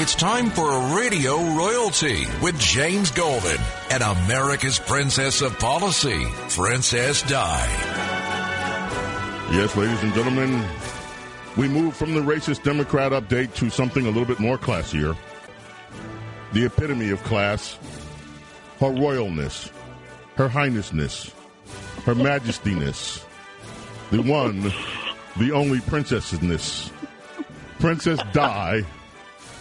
It's time for a Radio Royalty with James Golden and America's Princess of Policy, Princess Di. Yes, ladies and gentlemen, we move from the racist Democrat update to something a little bit more classier. The epitome of class, her royalness, her highnessness, her majestyness, the one, the only princessness, Princess Di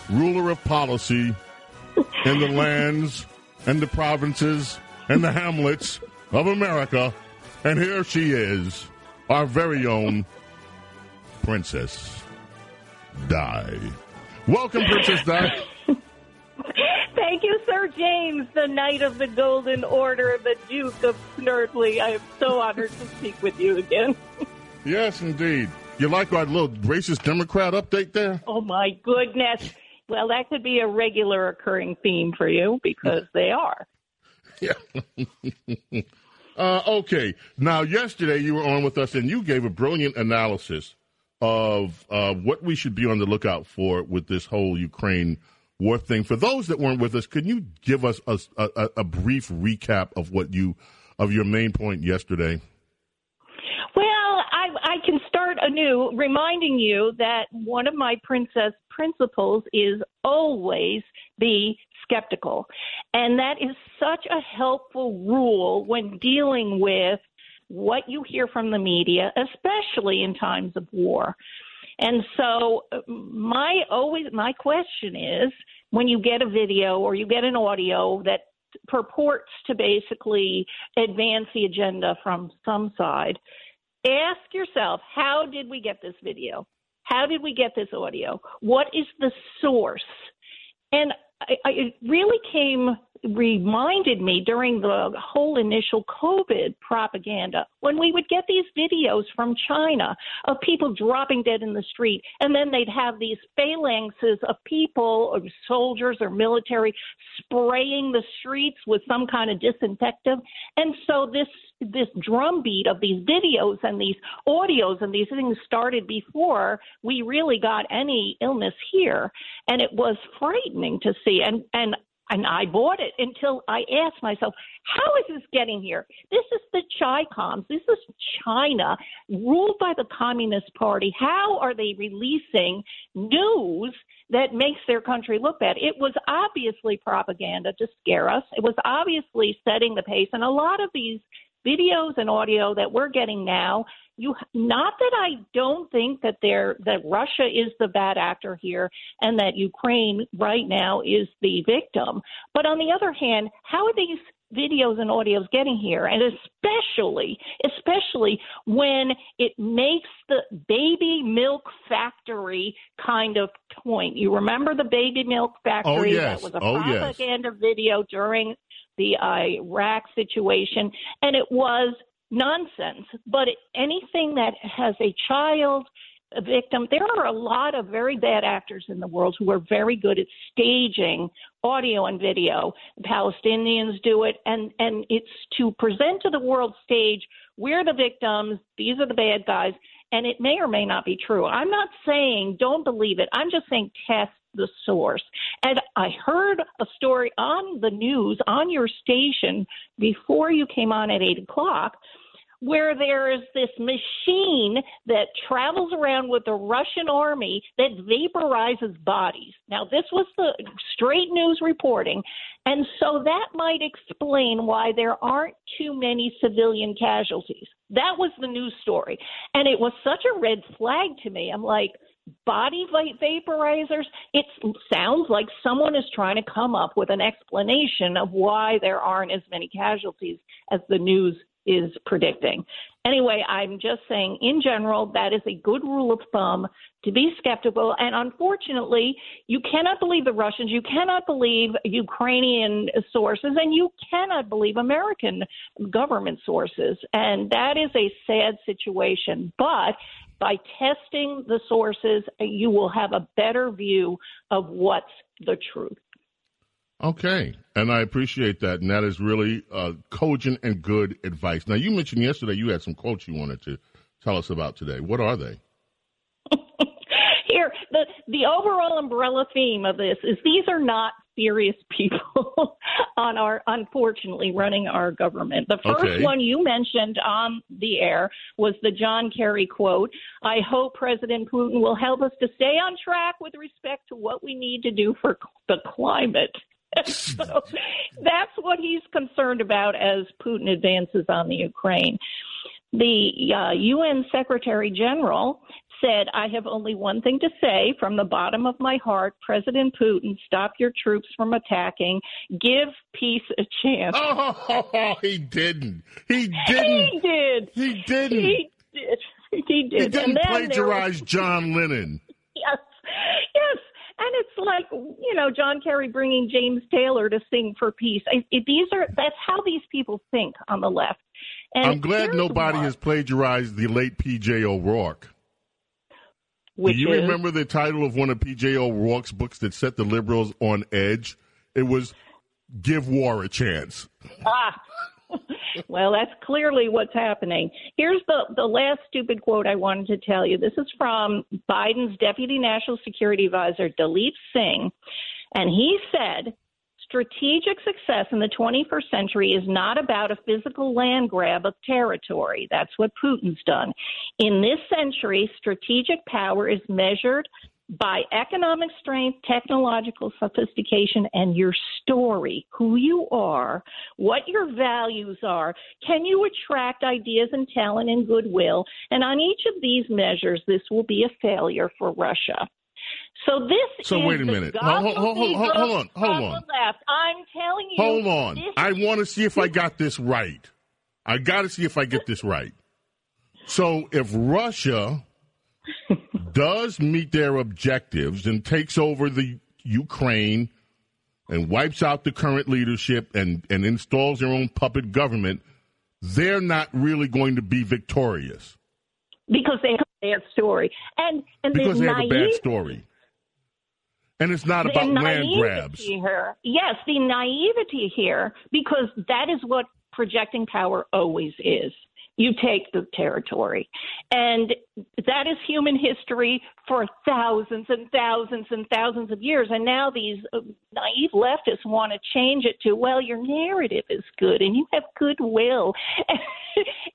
ruler of policy in the lands and the provinces and the hamlets of America. And here she is, our very own Princess Di. Welcome, Princess Di. Thank you, Sir James, the Knight of the Golden Order, the Duke of Snerdley. I am so honored to speak with you again. yes, indeed. You like our little racist Democrat update there? Oh, my goodness. Well, that could be a regular occurring theme for you because they are. Yeah. uh, okay. Now, yesterday you were on with us and you gave a brilliant analysis of uh, what we should be on the lookout for with this whole Ukraine war thing. For those that weren't with us, can you give us a, a, a brief recap of what you of your main point yesterday? Well, I, I can start anew, reminding you that one of my princess principles is always be skeptical. And that is such a helpful rule when dealing with what you hear from the media, especially in times of war. And so my always my question is when you get a video or you get an audio that purports to basically advance the agenda from some side, ask yourself how did we get this video? How did we get this audio? What is the source? And I, I, it really came reminded me during the whole initial COVID propaganda when we would get these videos from China of people dropping dead in the street, and then they'd have these phalanxes of people or soldiers or military spraying the streets with some kind of disinfectant. And so this this drumbeat of these videos and these audios and these things started before we really got any illness here and it was frightening to see and and and I bought it until I asked myself, how is this getting here? This is the Chi-Coms. This is China, ruled by the Communist Party. How are they releasing news that makes their country look bad? It was obviously propaganda to scare us. It was obviously setting the pace. And a lot of these videos and audio that we're getting now you not that I don't think that there that Russia is the bad actor here and that Ukraine right now is the victim but on the other hand how are these videos and audios getting here and especially especially when it makes the baby milk factory kind of point you remember the baby milk oh, factory oh, yes. that was a oh, propaganda yes. video during the Iraq situation, and it was nonsense. But anything that has a child a victim, there are a lot of very bad actors in the world who are very good at staging audio and video. The Palestinians do it, and and it's to present to the world stage we're the victims, these are the bad guys, and it may or may not be true. I'm not saying don't believe it. I'm just saying test the source. And I heard a story on the news on your station before you came on at eight o'clock where there is this machine that travels around with the Russian army that vaporizes bodies. Now, this was the straight news reporting, and so that might explain why there aren't too many civilian casualties. That was the news story, and it was such a red flag to me. I'm like, body vaporizers, it sounds like someone is trying to come up with an explanation of why there aren't as many casualties as the news is predicting. Anyway, I'm just saying, in general, that is a good rule of thumb to be skeptical. And unfortunately, you cannot believe the Russians, you cannot believe Ukrainian sources, and you cannot believe American government sources. And that is a sad situation. But by testing the sources, you will have a better view of what's the truth. Okay, and I appreciate that, and that is really uh, cogent and good advice. Now, you mentioned yesterday you had some quotes you wanted to tell us about today. What are they? Here, the the overall umbrella theme of this is these are not serious people on our unfortunately running our government. The first Okay. one you mentioned on the air was the John Kerry quote. I hope President Putin will help us to stay on track with respect to what we need to do for the climate. so that's what he's concerned about as Putin advances on the Ukraine. The uh, UN Secretary General said, I have only one thing to say from the bottom of my heart President Putin, stop your troops from attacking, give peace a chance. Oh, he didn't. He didn't. He did. He didn't. He did. He did. He and didn't plagiarize was- John Lennon. yes. And it's like you know John Kerry bringing James Taylor to sing for peace. I, it, these are that's how these people think on the left. And I'm glad nobody why, has plagiarized the late P.J. O'Rourke. Which Do you is, remember the title of one of P.J. O'Rourke's books that set the liberals on edge? It was "Give War a Chance." Ah. Well, that's clearly what's happening. Here's the, the last stupid quote I wanted to tell you. This is from Biden's Deputy National Security Advisor, Daleep Singh. And he said, Strategic success in the 21st century is not about a physical land grab of territory. That's what Putin's done. In this century, strategic power is measured by economic strength, technological sophistication, and your story, who you are, what your values are. Can you attract ideas and talent and goodwill? And on each of these measures, this will be a failure for Russia. So this So wait a minute. Hold- hold- hold- hold- hold on. Hold on. left. I'm telling you. Hold on. I want to see if I got this right. I got to see if I get this right. So if Russia does meet their objectives and takes over the Ukraine and wipes out the current leadership and, and installs their own puppet government, they're not really going to be victorious because they have a bad story, and and because the they have a bad story. And it's not the about land grabs. Here. Yes, the naivety here, because that is what projecting power always is. You take the territory. And that is human history for thousands and thousands and thousands of years. And now these uh, naive leftists want to change it to, well, your narrative is good and you have goodwill.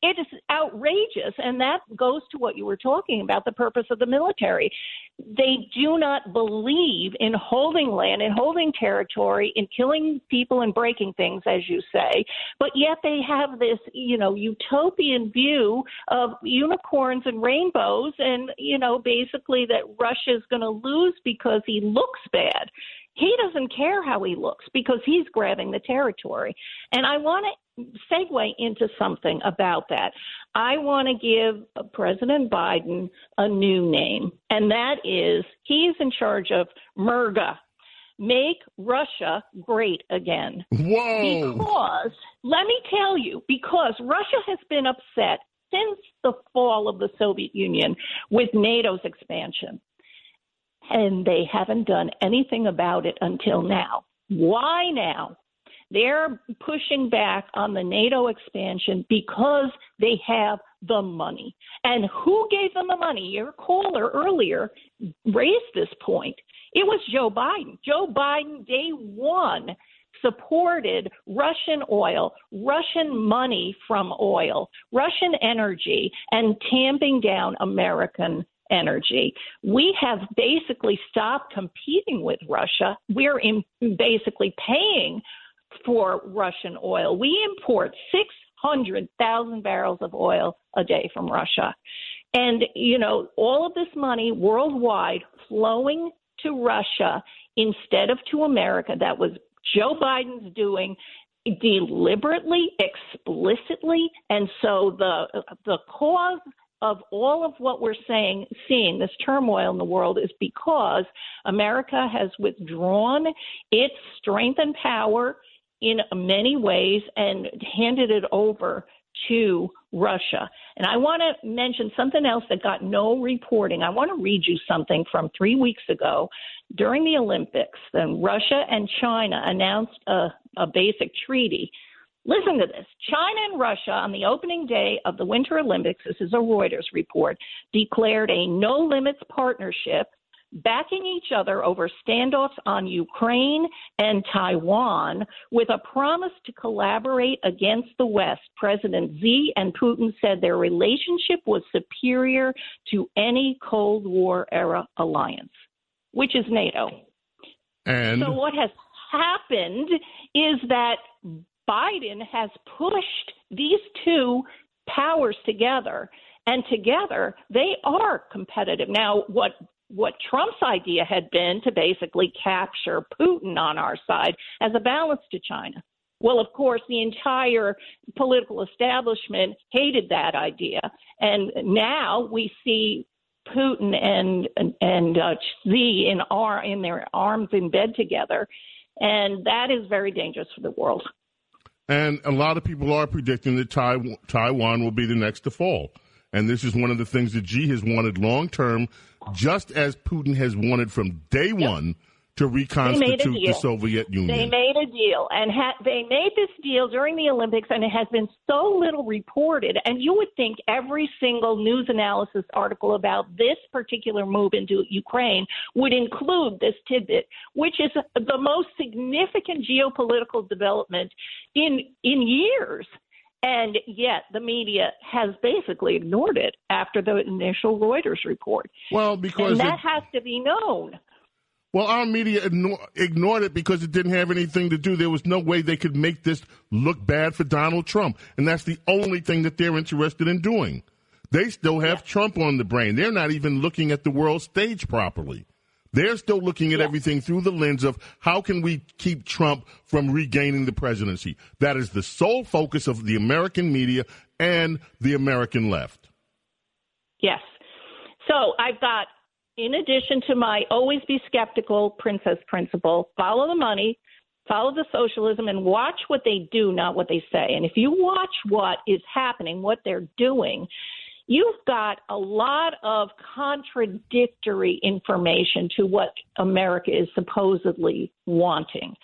it is outrageous. And that goes to what you were talking about the purpose of the military. They do not believe in holding land and holding territory, in killing people and breaking things, as you say. But yet they have this, you know, utopian view of unicorns and rainbows, and you know, basically that Russia's going to lose because he looks bad. He doesn't care how he looks because he's grabbing the territory. And I want to segue into something about that. I want to give President Biden a new name, and that is he's in charge of MRGA. Make Russia great again. Whoa. Because, let me tell you, because Russia has been upset since the fall of the Soviet Union with NATO's expansion. And they haven't done anything about it until now. Why now? They're pushing back on the NATO expansion because they have the money. And who gave them the money? Your caller earlier raised this point. It was Joe Biden. Joe Biden, day one, supported Russian oil, Russian money from oil, Russian energy, and tamping down American energy. We have basically stopped competing with Russia. We're in, basically paying for Russian oil. We import 600,000 barrels of oil a day from Russia. And, you know, all of this money worldwide flowing to Russia instead of to America. That was Joe Biden's doing. deliberately, explicitly, and so the the cause of all of what we're saying, seeing this turmoil in the world is because America has withdrawn its strength and power in many ways and handed it over to Russia. And I want to mention something else that got no reporting. I want to read you something from three weeks ago during the Olympics. Then Russia and China announced a, a basic treaty. Listen to this. China and Russia, on the opening day of the Winter Olympics, this is a Reuters report, declared a no limits partnership backing each other over standoffs on Ukraine and Taiwan with a promise to collaborate against the West. President Xi and Putin said their relationship was superior to any Cold War era alliance, which is NATO. And so what has happened is that Biden has pushed these two powers together and together they are competitive. Now, what what Trump's idea had been to basically capture Putin on our side as a balance to China. Well, of course, the entire political establishment hated that idea, and now we see Putin and and, uh, Xi in our in their arms in bed together, and that is very dangerous for the world. And a lot of people are predicting that Taiwan will be the next to fall. And this is one of the things that Xi has wanted long term, just as Putin has wanted from day yep. one to reconstitute the Soviet Union. They made a deal, and ha- they made this deal during the Olympics, and it has been so little reported. And you would think every single news analysis article about this particular move into Ukraine would include this tidbit, which is the most significant geopolitical development in in years. And yet the media has basically ignored it after the initial Reuters report. Well, because and that it, has to be known. Well, our media ignored it because it didn't have anything to do. There was no way they could make this look bad for Donald Trump. And that's the only thing that they're interested in doing. They still have yeah. Trump on the brain. They're not even looking at the world stage properly. They're still looking at yeah. everything through the lens of how can we keep Trump from regaining the presidency. That is the sole focus of the American media and the American left. Yes. So I've got, in addition to my always be skeptical princess principle, follow the money, follow the socialism, and watch what they do, not what they say. And if you watch what is happening, what they're doing, you've got a lot of contradictory information to what America is supposedly wanting.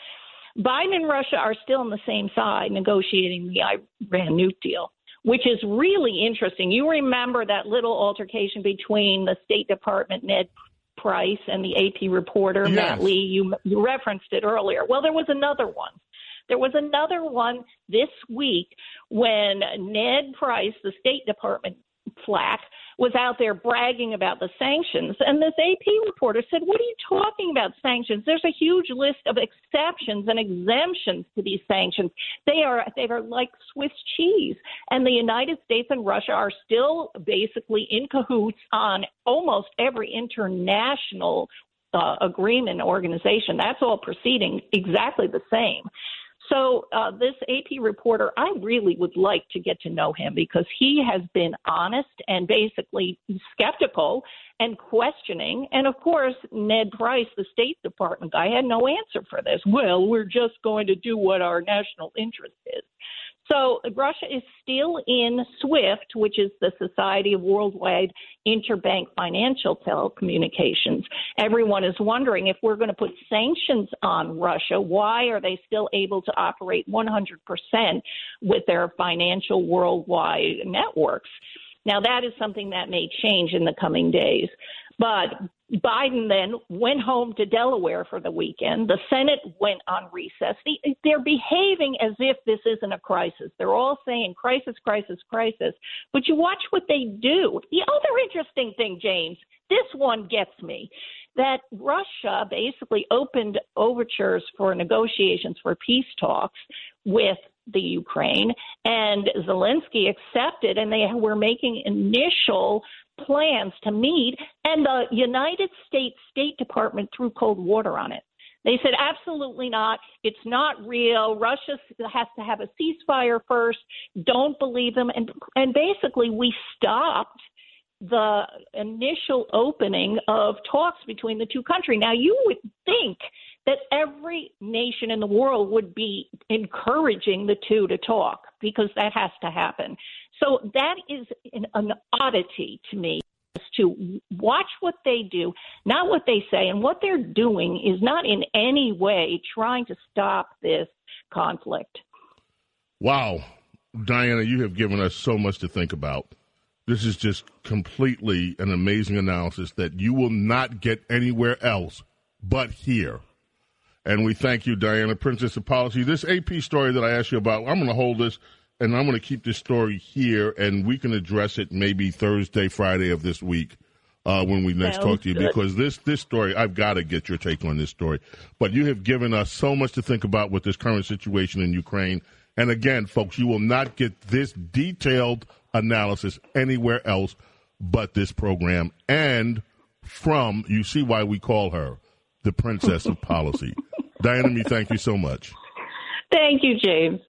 Biden and Russia are still on the same side negotiating the Iran nuke deal, which is really interesting. You remember that little altercation between the State Department, Ned Price, and the AP reporter, yes. Matt Lee. You, you referenced it earlier. Well, there was another one. There was another one this week when Ned Price, the State Department flack was out there bragging about the sanctions. And this AP reporter said, What are you talking about sanctions? There's a huge list of exceptions and exemptions to these sanctions. They are they are like Swiss cheese. And the United States and Russia are still basically in cahoots on almost every international uh, agreement organization. That's all proceeding exactly the same. So, uh, this AP reporter, I really would like to get to know him because he has been honest and basically skeptical and questioning. And of course, Ned Price, the State Department guy, had no answer for this. Well, we're just going to do what our national interest is. So Russia is still in SWIFT, which is the Society of Worldwide Interbank Financial Telecommunications. Everyone is wondering if we're going to put sanctions on Russia, why are they still able to operate 100% with their financial worldwide networks? Now, that is something that may change in the coming days. But Biden then went home to Delaware for the weekend. The Senate went on recess. They're behaving as if this isn't a crisis. They're all saying crisis, crisis, crisis. But you watch what they do. The other interesting thing, James, this one gets me that Russia basically opened overtures for negotiations for peace talks with the Ukraine, and Zelensky accepted, and they were making initial plans to meet, and the United States State Department threw cold water on it. They said, absolutely not. It's not real. Russia has to have a ceasefire first. Don't believe them. And, and basically, we stopped the initial opening of talks between the two countries. Now, you would think that every nation in the world would be encouraging the two to talk because that has to happen. So that is an, an oddity to me to watch what they do, not what they say. And what they're doing is not in any way trying to stop this conflict. Wow. Diana, you have given us so much to think about. This is just completely an amazing analysis that you will not get anywhere else but here. And we thank you, Diana, Princess of Policy. This AP story that I asked you about, I'm going to hold this and I'm going to keep this story here, and we can address it maybe Thursday, Friday of this week uh, when we next Sounds talk to you. good. Because this this story, I've got to get your take on this story. But you have given us so much to think about with this current situation in Ukraine. And again, folks, you will not get this detailed analysis anywhere else but this program and from you see why we call her the princess of policy. Diana, me thank you so much. Thank you, James.